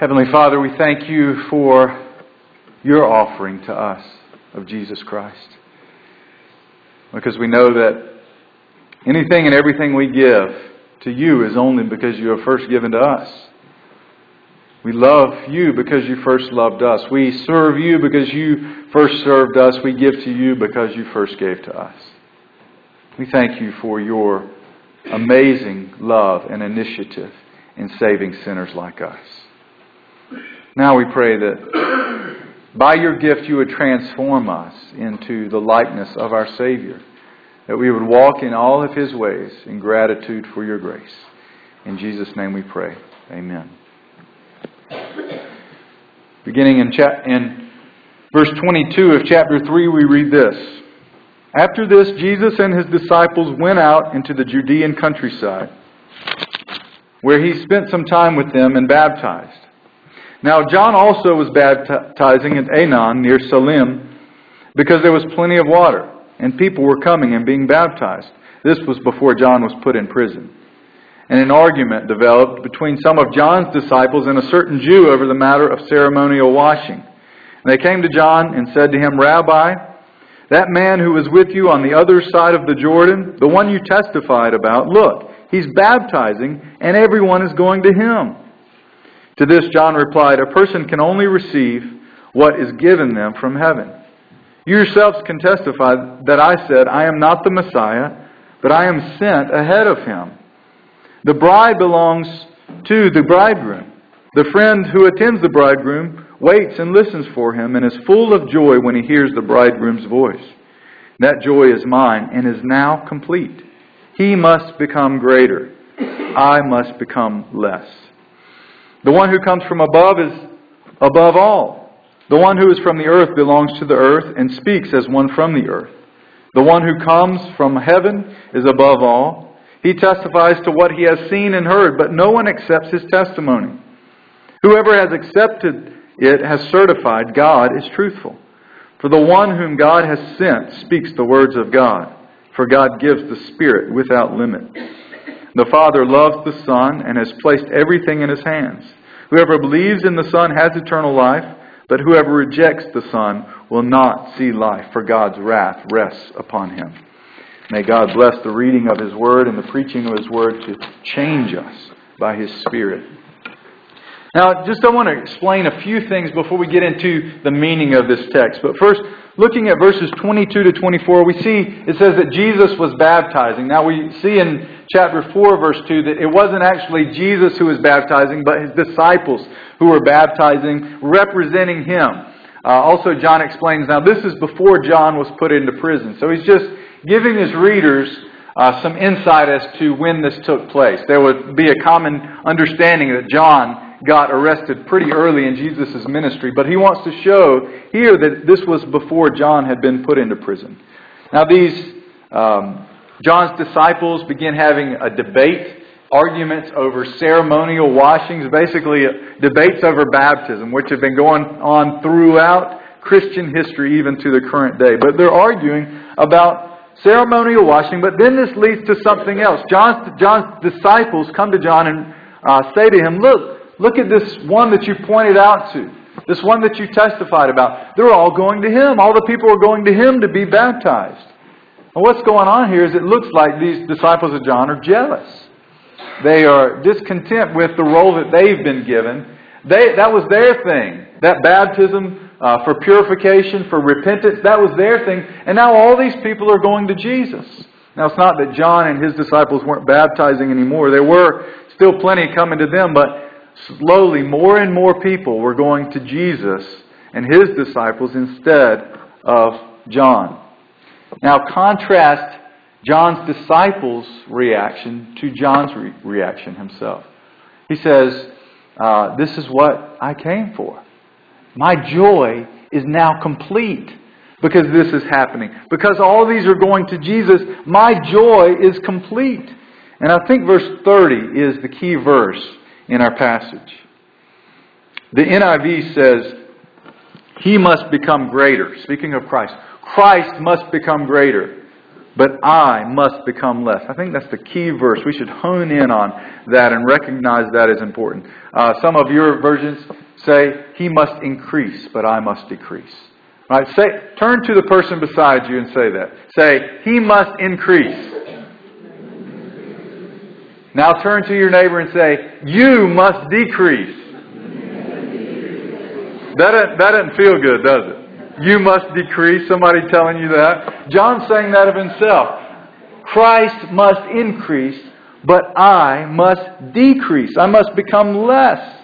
Heavenly Father, we thank you for your offering to us of Jesus Christ. Because we know that anything and everything we give to you is only because you have first given to us. We love you because you first loved us. We serve you because you first served us. We give to you because you first gave to us. We thank you for your amazing love and initiative in saving sinners like us. Now we pray that by your gift you would transform us into the likeness of our Savior, that we would walk in all of his ways in gratitude for your grace. In Jesus' name we pray. Amen. Beginning in, in verse 22 of chapter 3, we read this. After this, Jesus and his disciples went out into the Judean countryside, where he spent some time with them and baptized. Now, John also was baptizing at Aenon near Salim because there was plenty of water, and people were coming and being baptized. This was before John was put in prison and an argument developed between some of John's disciples and a certain Jew over the matter of ceremonial washing. And they came to John and said to him, Rabbi, that man who was with you on the other side of the Jordan, the one you testified about, look, he's baptizing, and everyone is going to him. To this, John replied, A person can only receive what is given them from heaven. You yourselves can testify that I said, I am not the Messiah, but I am sent ahead of him. The bride belongs to the bridegroom. The friend who attends the bridegroom waits and listens for him and is full of joy when he hears the bridegroom's voice. That joy is mine and is now complete. He must become greater. I must become less. The one who comes from above is above all. The one who is from the earth belongs to the earth and speaks as one from the earth. The one who comes from heaven is above all. He testifies to what he has seen and heard, but no one accepts his testimony. Whoever has accepted it has certified God is truthful. For the one whom God has sent speaks the words of God, for God gives the Spirit without limit. The Father loves the Son and has placed everything in his hands. Whoever believes in the Son has eternal life, but whoever rejects the Son will not see life, for God's wrath rests upon him. May God bless the reading of His Word and the preaching of His Word to change us by His Spirit. Now, just I want to explain a few things before we get into the meaning of this text. But first, looking at verses 22 to 24, we see it says that Jesus was baptizing. Now, we see in chapter 4, verse 2, that it wasn't actually Jesus who was baptizing, but his disciples who were baptizing, representing him. Uh, also, John explains, now this is before John was put into prison. So he's just giving his readers uh, some insight as to when this took place. There would be a common understanding that John got arrested pretty early in Jesus' ministry, but he wants to show here that this was before John had been put into prison. Now, these um, John's disciples begin having a debate, arguments over ceremonial washings, basically debates over baptism, which have been going on throughout Christian history, even to the current day. But they're arguing about ceremonial washing, but then this leads to something else. John's, John's disciples come to John and uh, say to him, Look, look at this one that you pointed out to, this one that you testified about. They're all going to him. All the people are going to him to be baptized. And what's going on here is it looks like these disciples of John are jealous. They are discontent with the role that they've been given. They, that was their thing. That baptism uh, for purification, for repentance. That was their thing. And now all these people are going to Jesus. Now, it's not that John and his disciples weren't baptizing anymore. There were still plenty coming to them, but slowly more and more people were going to Jesus and his disciples instead of John. Now, contrast John's disciples' reaction to John's re- reaction himself. He says, uh, This is what I came for. My joy is now complete because this is happening. Because all these are going to Jesus, my joy is complete. And I think verse 30 is the key verse in our passage. The NIV says, He must become greater. Speaking of Christ, Christ must become greater. but I must become less. I think that's the key verse. We should hone in on that and recognize that as important. Uh, some of your versions say, He must increase, but I must decrease. Right? Say, turn to the person beside you and say that. Say, He must increase. Now turn to your neighbor and say, You must decrease. That doesn't, that doesn't feel good, does it? You must decrease. Somebody telling you that. John's saying that of himself. Christ must increase, but I must decrease. I must become less.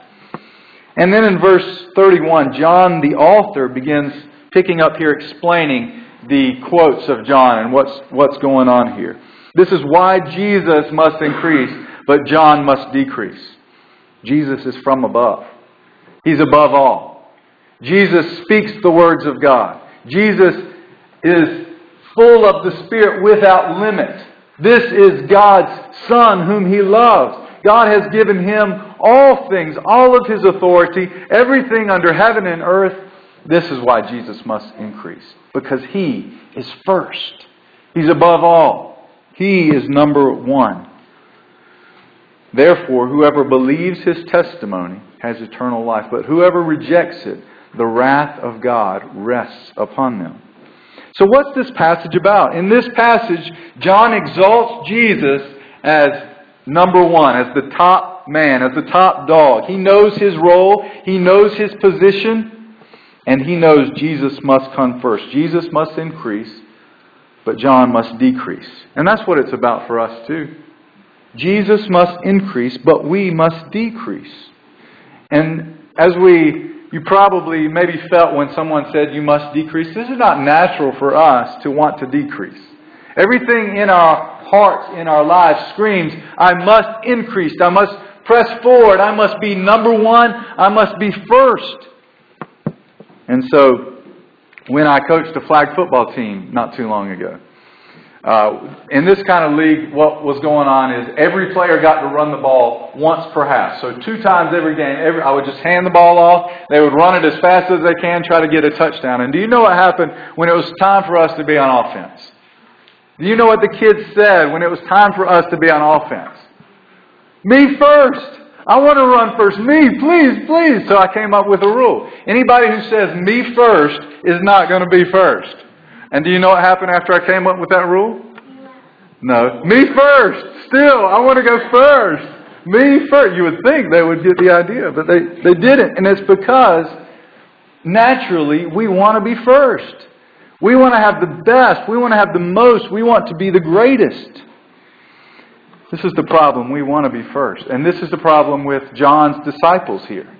And then in verse 31, John, the author, begins picking up here explaining the quotes of John and what's, what's going on here. This is why Jesus must increase, but John must decrease. Jesus is from above. He's above all. Jesus speaks the words of God. Jesus is full of the Spirit without limit. This is God's Son whom He loves. God has given Him all things, all of His authority, everything under heaven and earth. This is why Jesus must increase, because He is first. He's above all. He is number one. Therefore, whoever believes his testimony has eternal life, but whoever rejects it, the wrath of God rests upon them. So, what's this passage about? In this passage, John exalts Jesus as number one, as the top man, as the top dog. He knows his role, he knows his position, and he knows Jesus must come first. Jesus must increase, but John must decrease. And that's what it's about for us, too. Jesus must increase, but we must decrease. And as we, you probably maybe felt when someone said you must decrease, this is not natural for us to want to decrease. Everything in our hearts, in our lives, screams, I must increase, I must press forward, I must be number one, I must be first. And so when I coached a flag football team not too long ago. Uh, in this kind of league, what was going on is every player got to run the ball once per half. So two times every game, every, I would just hand the ball off. They would run it as fast as they can, try to get a touchdown. And do you know what happened when it was time for us to be on offense? Do you know what the kids said when it was time for us to be on offense? Me first. I want to run first. Me, please, please. So I came up with a rule. Anybody who says me first is not going to be first. And do you know what happened after I came up with that rule? No. Me first. Still, I want to go first. Me first. You would think they would get the idea, but they, they didn't. And it's because naturally we want to be first. We want to have the best. We want to have the most. We want to be the greatest. This is the problem. We want to be first. And this is the problem with John's disciples here.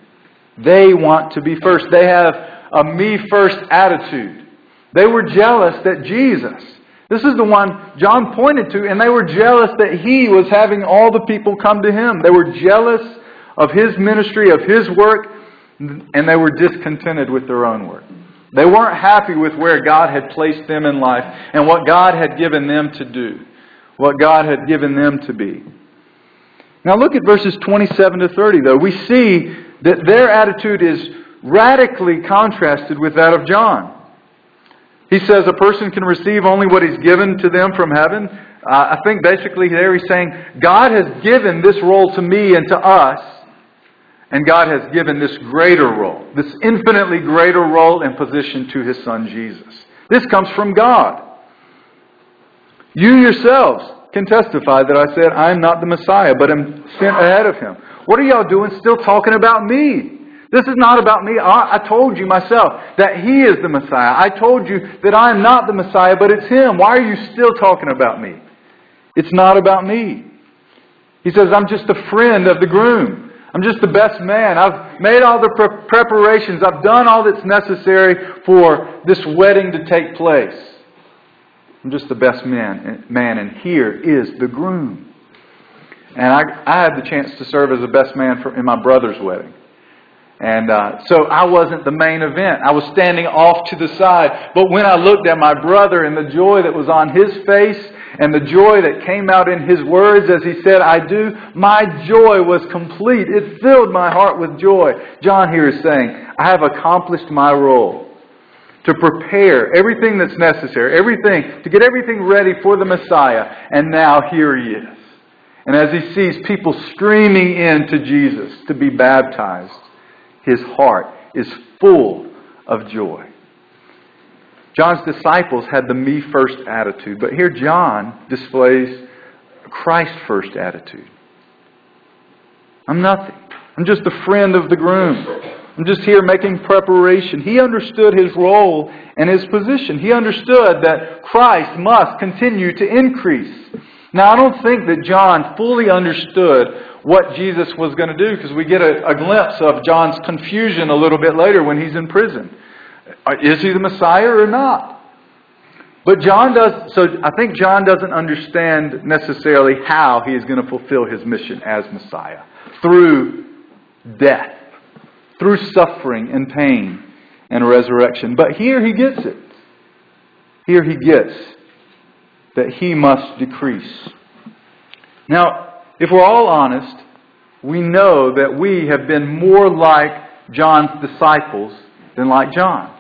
They want to be first. They have a me first attitude. They were jealous that Jesus, this is the one John pointed to, and they were jealous that he was having all the people come to him. They were jealous of his ministry, of his work, and they were discontented with their own work. They weren't happy with where God had placed them in life and what God had given them to do what God had given them to be. Now look at verses 27 to 30, though. We see that their attitude is radically contrasted with that of John. He says a person can receive only what he's given to them from heaven. Uh, I think basically there he's saying, God has given this role to me and to us, and God has given this greater role, this infinitely greater role and position to his son Jesus. This comes from God. You yourselves can testify that I said, I am not the Messiah, but am sent ahead of him. What are y'all doing still talking about me? This is not about me. I, I, told you myself that He is the Messiah. I told you that I am not the Messiah, but it's Him. Why are you still talking about me? It's not about me. He says, I'm just a friend of the groom. I'm just the best man. I've made all the pre- preparations. I've done all that's necessary for this wedding to take place. I'm just the best man, man and here is the groom. And I, I had the chance to serve as the best man for, in my brother's wedding. And uh, so I wasn't the main event. I was standing off to the side. But when I looked at my brother and the joy that was on his face and the joy that came out in his words as he said, I do, my joy was complete. It filled my heart with joy. John here is saying, I have accomplished my role to prepare everything that's necessary, everything, to get everything ready for the Messiah. And now here he is. And as he sees people streaming in to Jesus to be baptized, his heart is full of joy. John's disciples had the me first attitude, but here John displays Christ first attitude. I'm nothing. I'm just a friend of the groom. I'm just here making preparation. He understood his role and his position. He understood that Christ must continue to increase. Now, I don't think that John fully understood what Jesus was going to do because we get a, a, glimpse of John's confusion a little bit later when he's in prison. Uh, is he the Messiah or not? But John does, so I think John doesn't understand necessarily how he is going to fulfill his mission as Messiah through death, through suffering and pain and resurrection. But here he gets it. Here he gets that he must decrease. Now, if we're all honest, we know that we have been more like John's disciples than like John.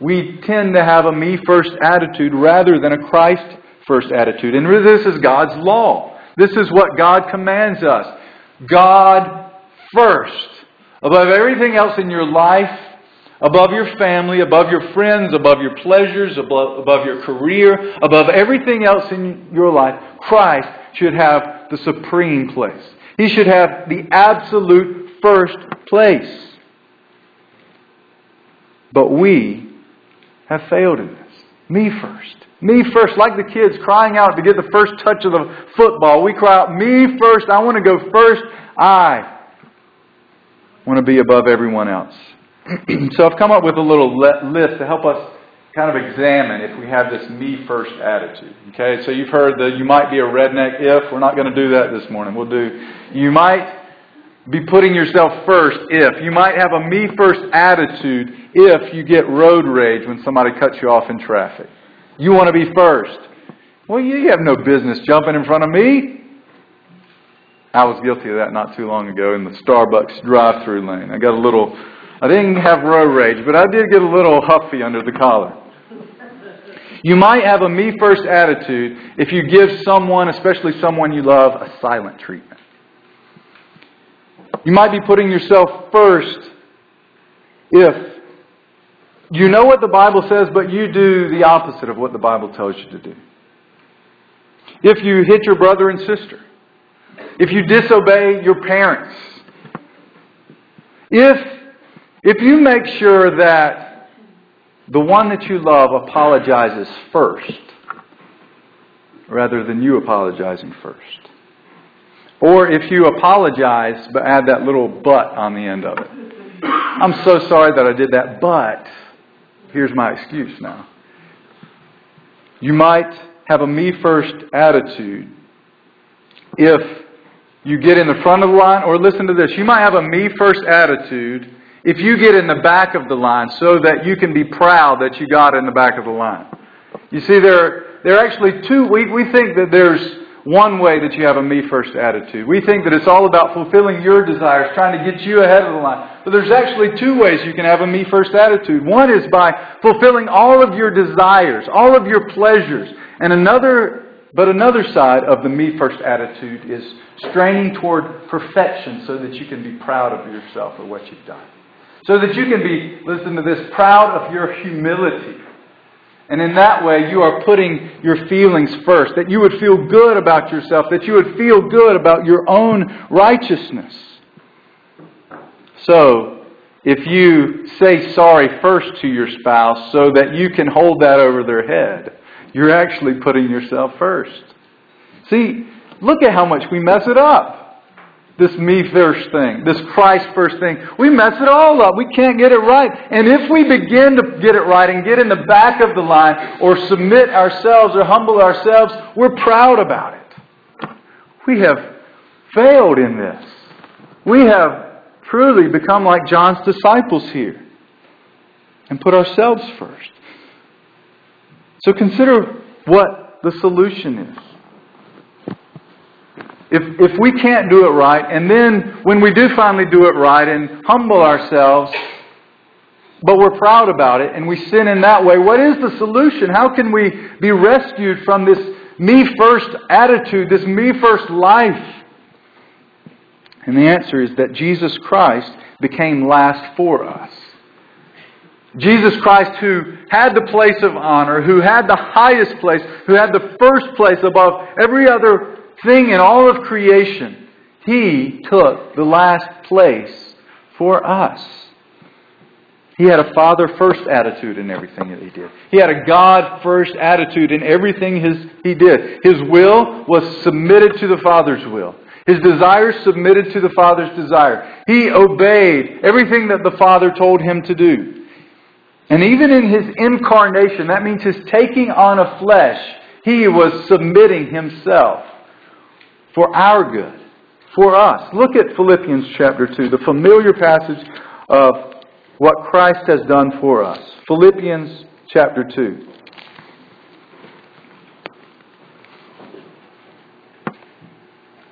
We tend to have a me first attitude rather than a Christ first attitude. And this is God's law. This is what God commands us. God first. Above everything else in your life, above your family, above your friends, above your pleasures, above, above your career, above everything else in your life, Christ should have the supreme place. He should have the absolute first place. But we have failed in this. Me first. Me first. Like the kids crying out to get the first touch of the football. We cry out, Me first. I want to go first. I want to be above everyone else. so I've come up with a little list to help us kind of examine if we have this me first attitude. Okay, so you've heard that you might be a redneck if. We're not going to do that this morning. We'll do, you might be putting yourself first if. You might have a me first attitude if you get road rage when somebody cuts you off in traffic. You want to be first. Well, you have no business jumping in front of me. I was guilty of that not too long ago in the Starbucks drive through lane. I got a little I didn't have road rage, but I did get a little huffy under the collar. You might have a me first attitude if you give someone, especially someone you love, a silent treatment. You might be putting yourself first if you know what the Bible says, but you do the opposite of what the Bible tells you to do. If you hit your brother and sister, if you disobey your parents, if if you make sure that the one that you love apologizes first, rather than you apologizing first, or if you apologize but add that little but on the end of it. I'm so sorry that I did that, but here's my excuse now. You might have a me first attitude if you get in the front of the line, or listen to this, you might have a me first attitude if you get in the back of the line so that you can be proud that you got in the back of the line. You see, there, there are actually two, we, we think that there's one way that you have a me first attitude. We think that it's all about fulfilling your desires, trying to get you ahead of the line. But there's actually two ways you can have a me first attitude. One is by fulfilling all of your desires, all of your pleasures. And another, but another side of the me first attitude is straining toward perfection so that you can be proud of yourself or what you've done. So that you can be, listen to this, proud of your humility. And in that way, you are putting your feelings first. That you would feel good about yourself. That you would feel good about your own righteousness. So, if you say sorry first to your spouse so that you can hold that over their head, you're actually putting yourself first. See, look at how much we mess it up this me first thing, this Christ first thing. We mess it all up. We can't get it right. And if we begin to get it right and get in the back of the line or submit ourselves or humble ourselves, we're proud about it. We have failed in this. We have truly become like John's disciples here and put ourselves first. So consider what the solution is. If, if we can't do it right, and then when we do finally do it right and humble ourselves, but we're proud about it and we sin in that way. What is the solution? How can we be rescued from this me first attitude, this me first life? And the answer is that Jesus Christ became last for us. Jesus Christ, who had the place of honor, who had the highest place, who had the first place above every other thing in all of creation, he took the last place for us. He had a Father first attitude in everything that he did. He had a God first attitude in everything his, he did. His will was submitted to the Father's will. His desire submitted to the Father's desire. He obeyed everything that the Father told him to do. And even in his incarnation, that means his taking on of flesh, he was submitting himself for our good, for us. Look at Philippians chapter 2, the familiar passage of what Christ has done for us. Philippians chapter 2.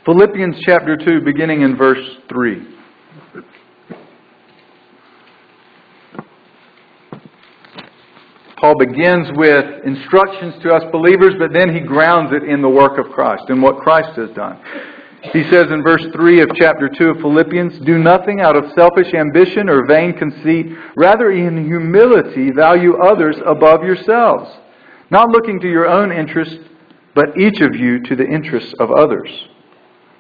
Philippians chapter 2, beginning in verse 3. Paul begins with instructions to us believers, but then he grounds it in the work of Christ and what Christ has done. He says in verse 3 of chapter 2 of Philippians, Do nothing out of selfish ambition or vain conceit. Rather, in humility, value others above yourselves, not looking to your own interest, but each of you to the interests of others.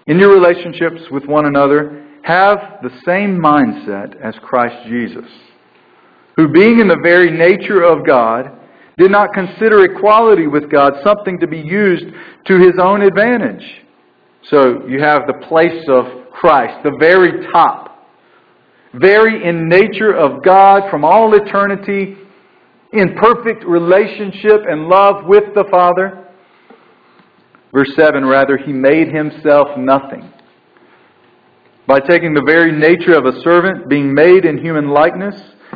In your relationships with one another, have the same mindset as Christ Jesus who being in the very nature of God, did not consider equality with God something to be used to his own advantage. So you have the place of Christ, the very top, very in nature of God from all eternity, in perfect relationship and love with the Father. Verse 7 Rather, he made himself nothing. By taking the very nature of a servant, being made in human likeness,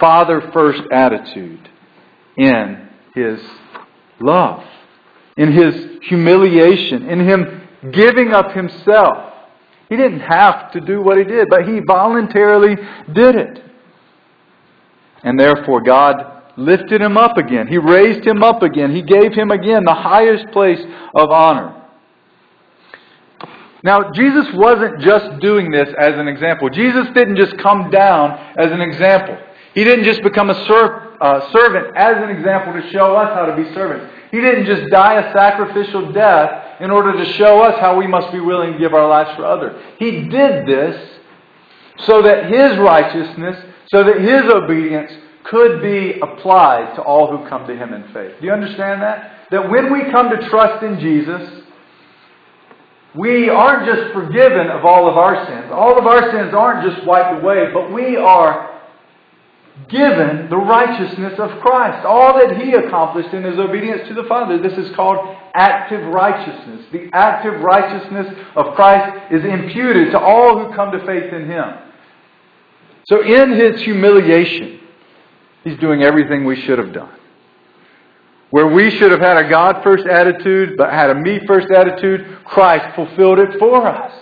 Father first attitude in his love, in his humiliation, in him giving up himself. He didn't have to do what he did, but he voluntarily did it. And therefore, God lifted him up again. He raised him up again. He gave him again the highest place of honor. Now, Jesus wasn't just doing this as an example. Jesus didn't just come down as an example. He didn't just become a ser- uh, servant as an example to show us how to be servants. He didn't just die a sacrificial death in order to show us how we must be willing to give our lives for others. He did this so that His righteousness, so that His obedience could be applied to all who come to Him in faith. Do you understand that? That when we come to trust in Jesus, we aren't just forgiven of all of our sins. All of our sins aren't just wiped away, but we are given the righteousness of Christ, all that he accomplished in his obedience to the Father. This is called active righteousness. The active righteousness of Christ is imputed to all who come to faith in him. So in his humiliation, he's doing everything we should have done. Where we should have had a God first attitude, but had a me first attitude, Christ fulfilled it for us.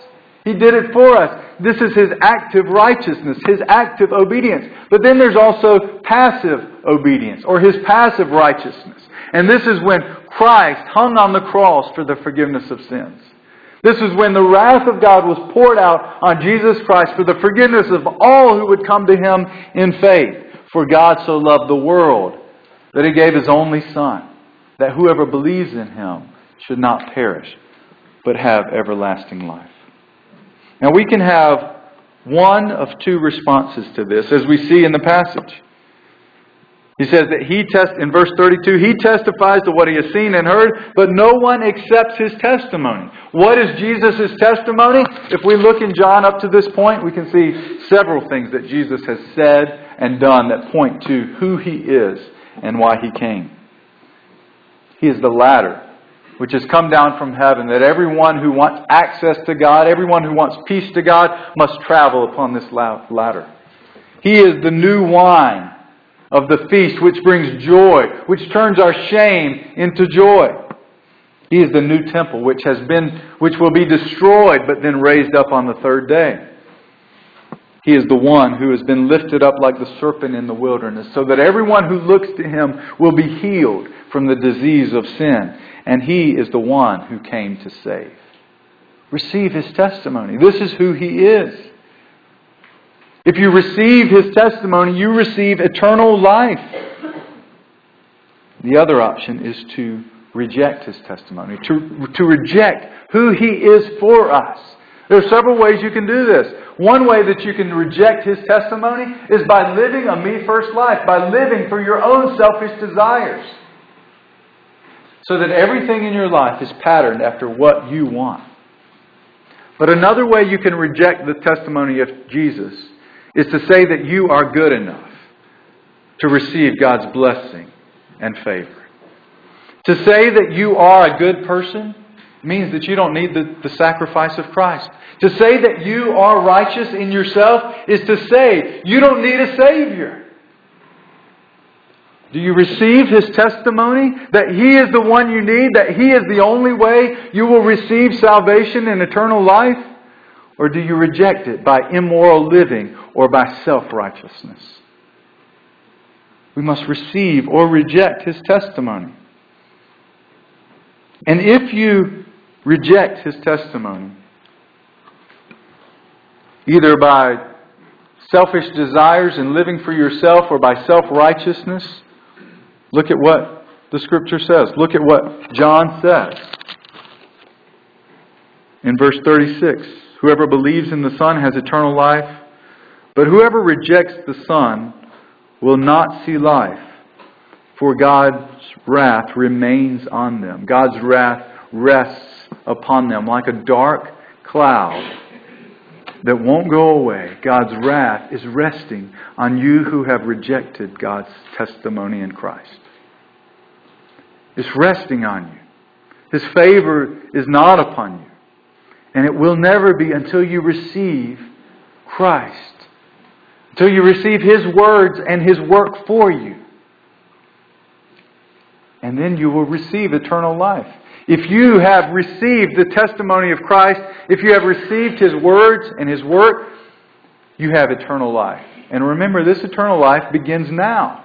He did it for us. This is his active righteousness, his active obedience. But then there's also passive obedience, or his passive righteousness. And this is when Christ hung on the cross for the forgiveness of sins. This is when the wrath of God was poured out on Jesus Christ for the forgiveness of all who would come to him in faith. For God so loved the world that he gave his only Son, that whoever believes in him should not perish, but have everlasting life. Now we can have one of two responses to this, as we see in the passage. He says that he test in verse 32, he testifies to what he has seen and heard, but no one accepts his testimony. What is Jesus' testimony? If we look in John up to this point, we can see several things that Jesus has said and done that point to who he is and why he came. He is the ladder which has come down from heaven, that everyone who wants access to God, everyone who wants peace to God, must travel upon this ladder. He is the new wine of the feast, which brings joy, which turns our shame into joy. He is the new temple, which has been, which will be destroyed, but then raised up on the third day. He is the one who has been lifted up like the serpent in the wilderness, so that everyone who looks to him will be healed from the disease of sin. And he is the one who came to save. Receive his testimony. This is who he is. If you receive his testimony, you receive eternal life. The other option is to reject his testimony, to, to reject who he is for us. There are several ways you can do this. One way that you can reject his testimony is by living a me first life, by living for your own selfish desires. So that everything in your life is patterned after what you want. But another way you can reject the testimony of Jesus is to say that you are good enough to receive God's blessing and favor. To say that you are a good person means that you don't need the, the sacrifice of Christ. To say that you are righteous in yourself is to say you don't need a Savior. Do you receive His testimony that He is the one you need, that He is the only way you will receive salvation and eternal life? Or do you reject it by immoral living or by self righteousness? We must receive or reject His testimony. And if you reject his testimony, either by selfish desires and living for yourself or by self righteousness, look at what the scripture says. Look at what John says in verse 36 Whoever believes in the Son has eternal life, but whoever rejects the Son will not see life for God's wrath remains on them. God's wrath rests upon them like a dark cloud that won't go away. God's wrath is resting on you who have rejected God's testimony in Christ. It's resting on you. His favor is not upon you. And it will never be until you receive Christ, until you receive His words and His work for you and then you will receive eternal life. If you have received the testimony of Christ, if you have received His words and His work, you have eternal life. And remember, this eternal life begins now.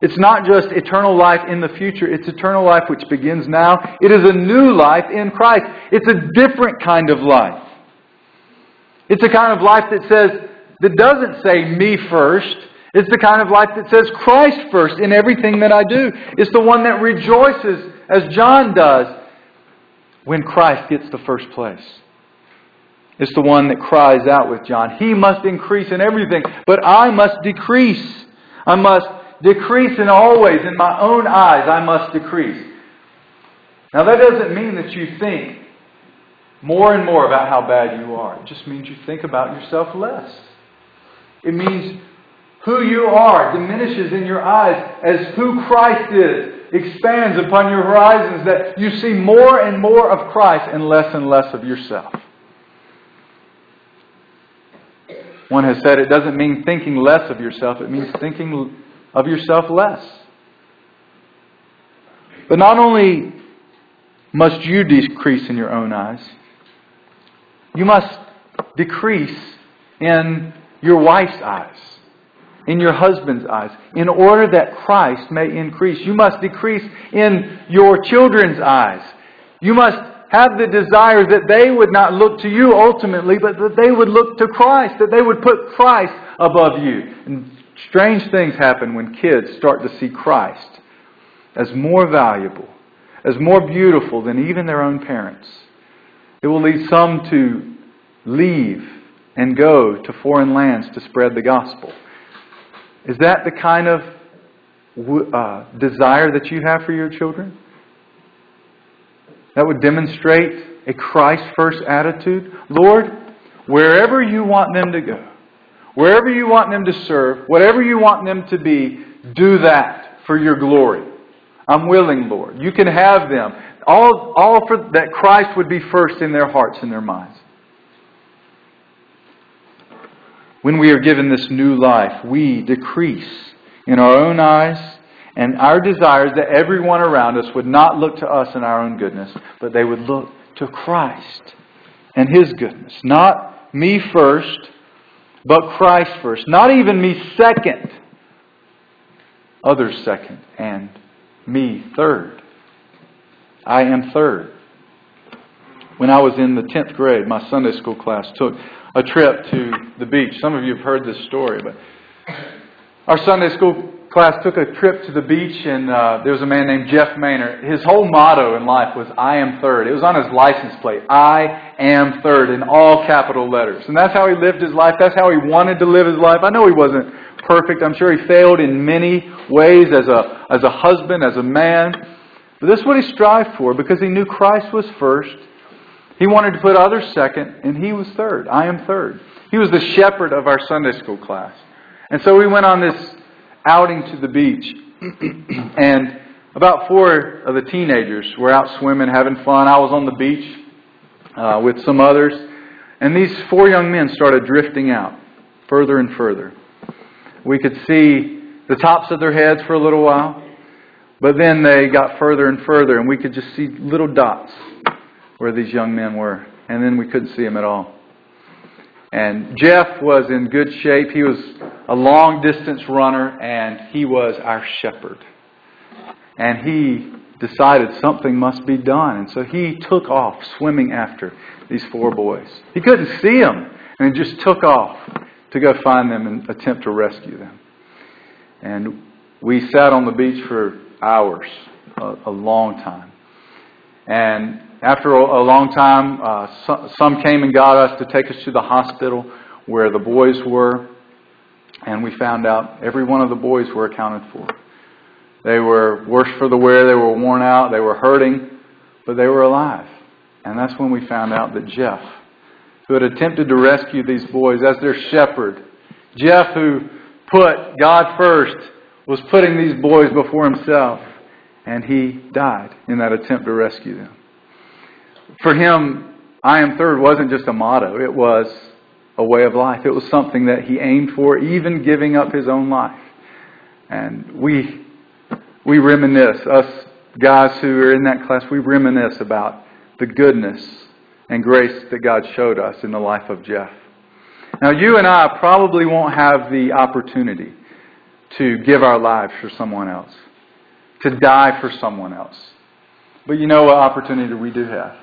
It's not just eternal life in the future, it's eternal life which begins now. It is a new life in Christ. It's a different kind of life. It's a kind of life that says, that doesn't say me first. It's the kind of life that says Christ first in everything that I do. It's the one that rejoices, as John does, when Christ gets the first place. It's the one that cries out with John, He must increase in everything, but I must decrease. I must decrease in always. In my own eyes, I must decrease. Now, that doesn't mean that you think more and more about how bad you are. It just means you think about yourself less. It means who you are diminishes in your eyes as who Christ is expands upon your horizons, that you see more and more of Christ and less and less of yourself. One has said it doesn't mean thinking less of yourself, it means thinking of yourself less. But not only must you decrease in your own eyes, you must decrease in your wife's eyes in your husband's eyes, in order that Christ may increase. You must decrease in your children's eyes. You must have the desire that they would not look to you ultimately, but that they would look to Christ, that they would put Christ above you. And strange things happen when kids start to see Christ as more valuable, as more beautiful than even their own parents. It will lead some to leave and go to foreign lands to spread the gospel. Is that the kind of uh, desire that you have for your children? That would demonstrate a Christ first attitude? Lord, wherever you want them to go, wherever you want them to serve, whatever you want them to be, do that for your glory. I'm willing, Lord. You can have them. All, all for that Christ would be first in their hearts and their minds. When we are given this new life, we decrease in our own eyes and our desires that everyone around us would not look to us in our own goodness, but they would look to Christ and His goodness. Not me first, but Christ first. Not even me second, others second, and me third. I am third. When I was in the 10th grade, my Sunday school class took a trip to the beach. Some of you have heard this story, but our Sunday school class took a trip to the beach, and uh, there was a man named Jeff Maynard. His whole motto in life was "I am third. It was on his license plate. "I am third in all capital letters, and that's how he lived his life. That's how he wanted to live his life. I know he wasn't perfect. I'm sure he failed in many ways as a as a husband, as a man. But this is what he strived for because he knew Christ was first. He wanted to put others second, and he was third. I am third. He was the shepherd of our Sunday school class. And so we went on this outing to the beach, and about four of the teenagers were out swimming, having fun. I was on the beach uh, with some others, and these four young men started drifting out further and further. We could see the tops of their heads for a little while, but then they got further and further, and we could just see little dots where these young men were, and then we couldn't see them at all. And Jeff was in good shape. He was a long distance runner, and he was our shepherd. And he decided something must be done. And so he took off swimming after these four boys. He couldn't see them, and he just took off to go find them and attempt to rescue them. And we sat on the beach for hours, a, a long time. And after a, long time, uh, some came and got us to take us to the hospital where the boys were, and we found out every one of the boys were accounted for. They were worse for the wear, they were worn out, they were hurting, but they were alive. And that's when we found out that Jeff, who had attempted to rescue these boys as their shepherd, Jeff, who put God first, was putting these boys before himself, and he died in that attempt to rescue them for him, I am third wasn't just a motto, it was a way of life. It was something that he aimed for, even giving up his own life. And we, we reminisce, us guys who are in that class, we reminisce about the goodness and grace that God showed us in the life of Jeff. Now, you and I probably won't have the opportunity to give our lives for someone else, to die for someone else. But you know what opportunity we do have?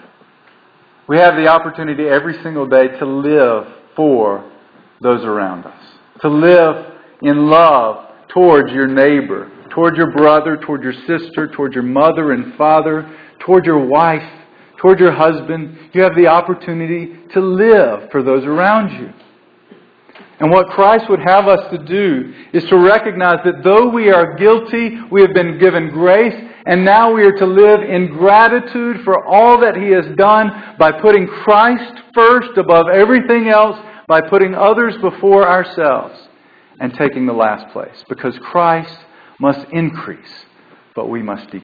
We have the opportunity every single day to live for those around us, to live in love towards your neighbor, toward your brother, toward your sister, toward your mother and father, toward your wife, toward your husband. You have the opportunity to live for those around you. And what Christ would have us to do is to recognize that though we are guilty, we have been given grace, and now we are to live in gratitude for all that He has done by putting Christ first above everything else, by putting others before ourselves, and taking the last place. Because Christ must increase, but we must decrease.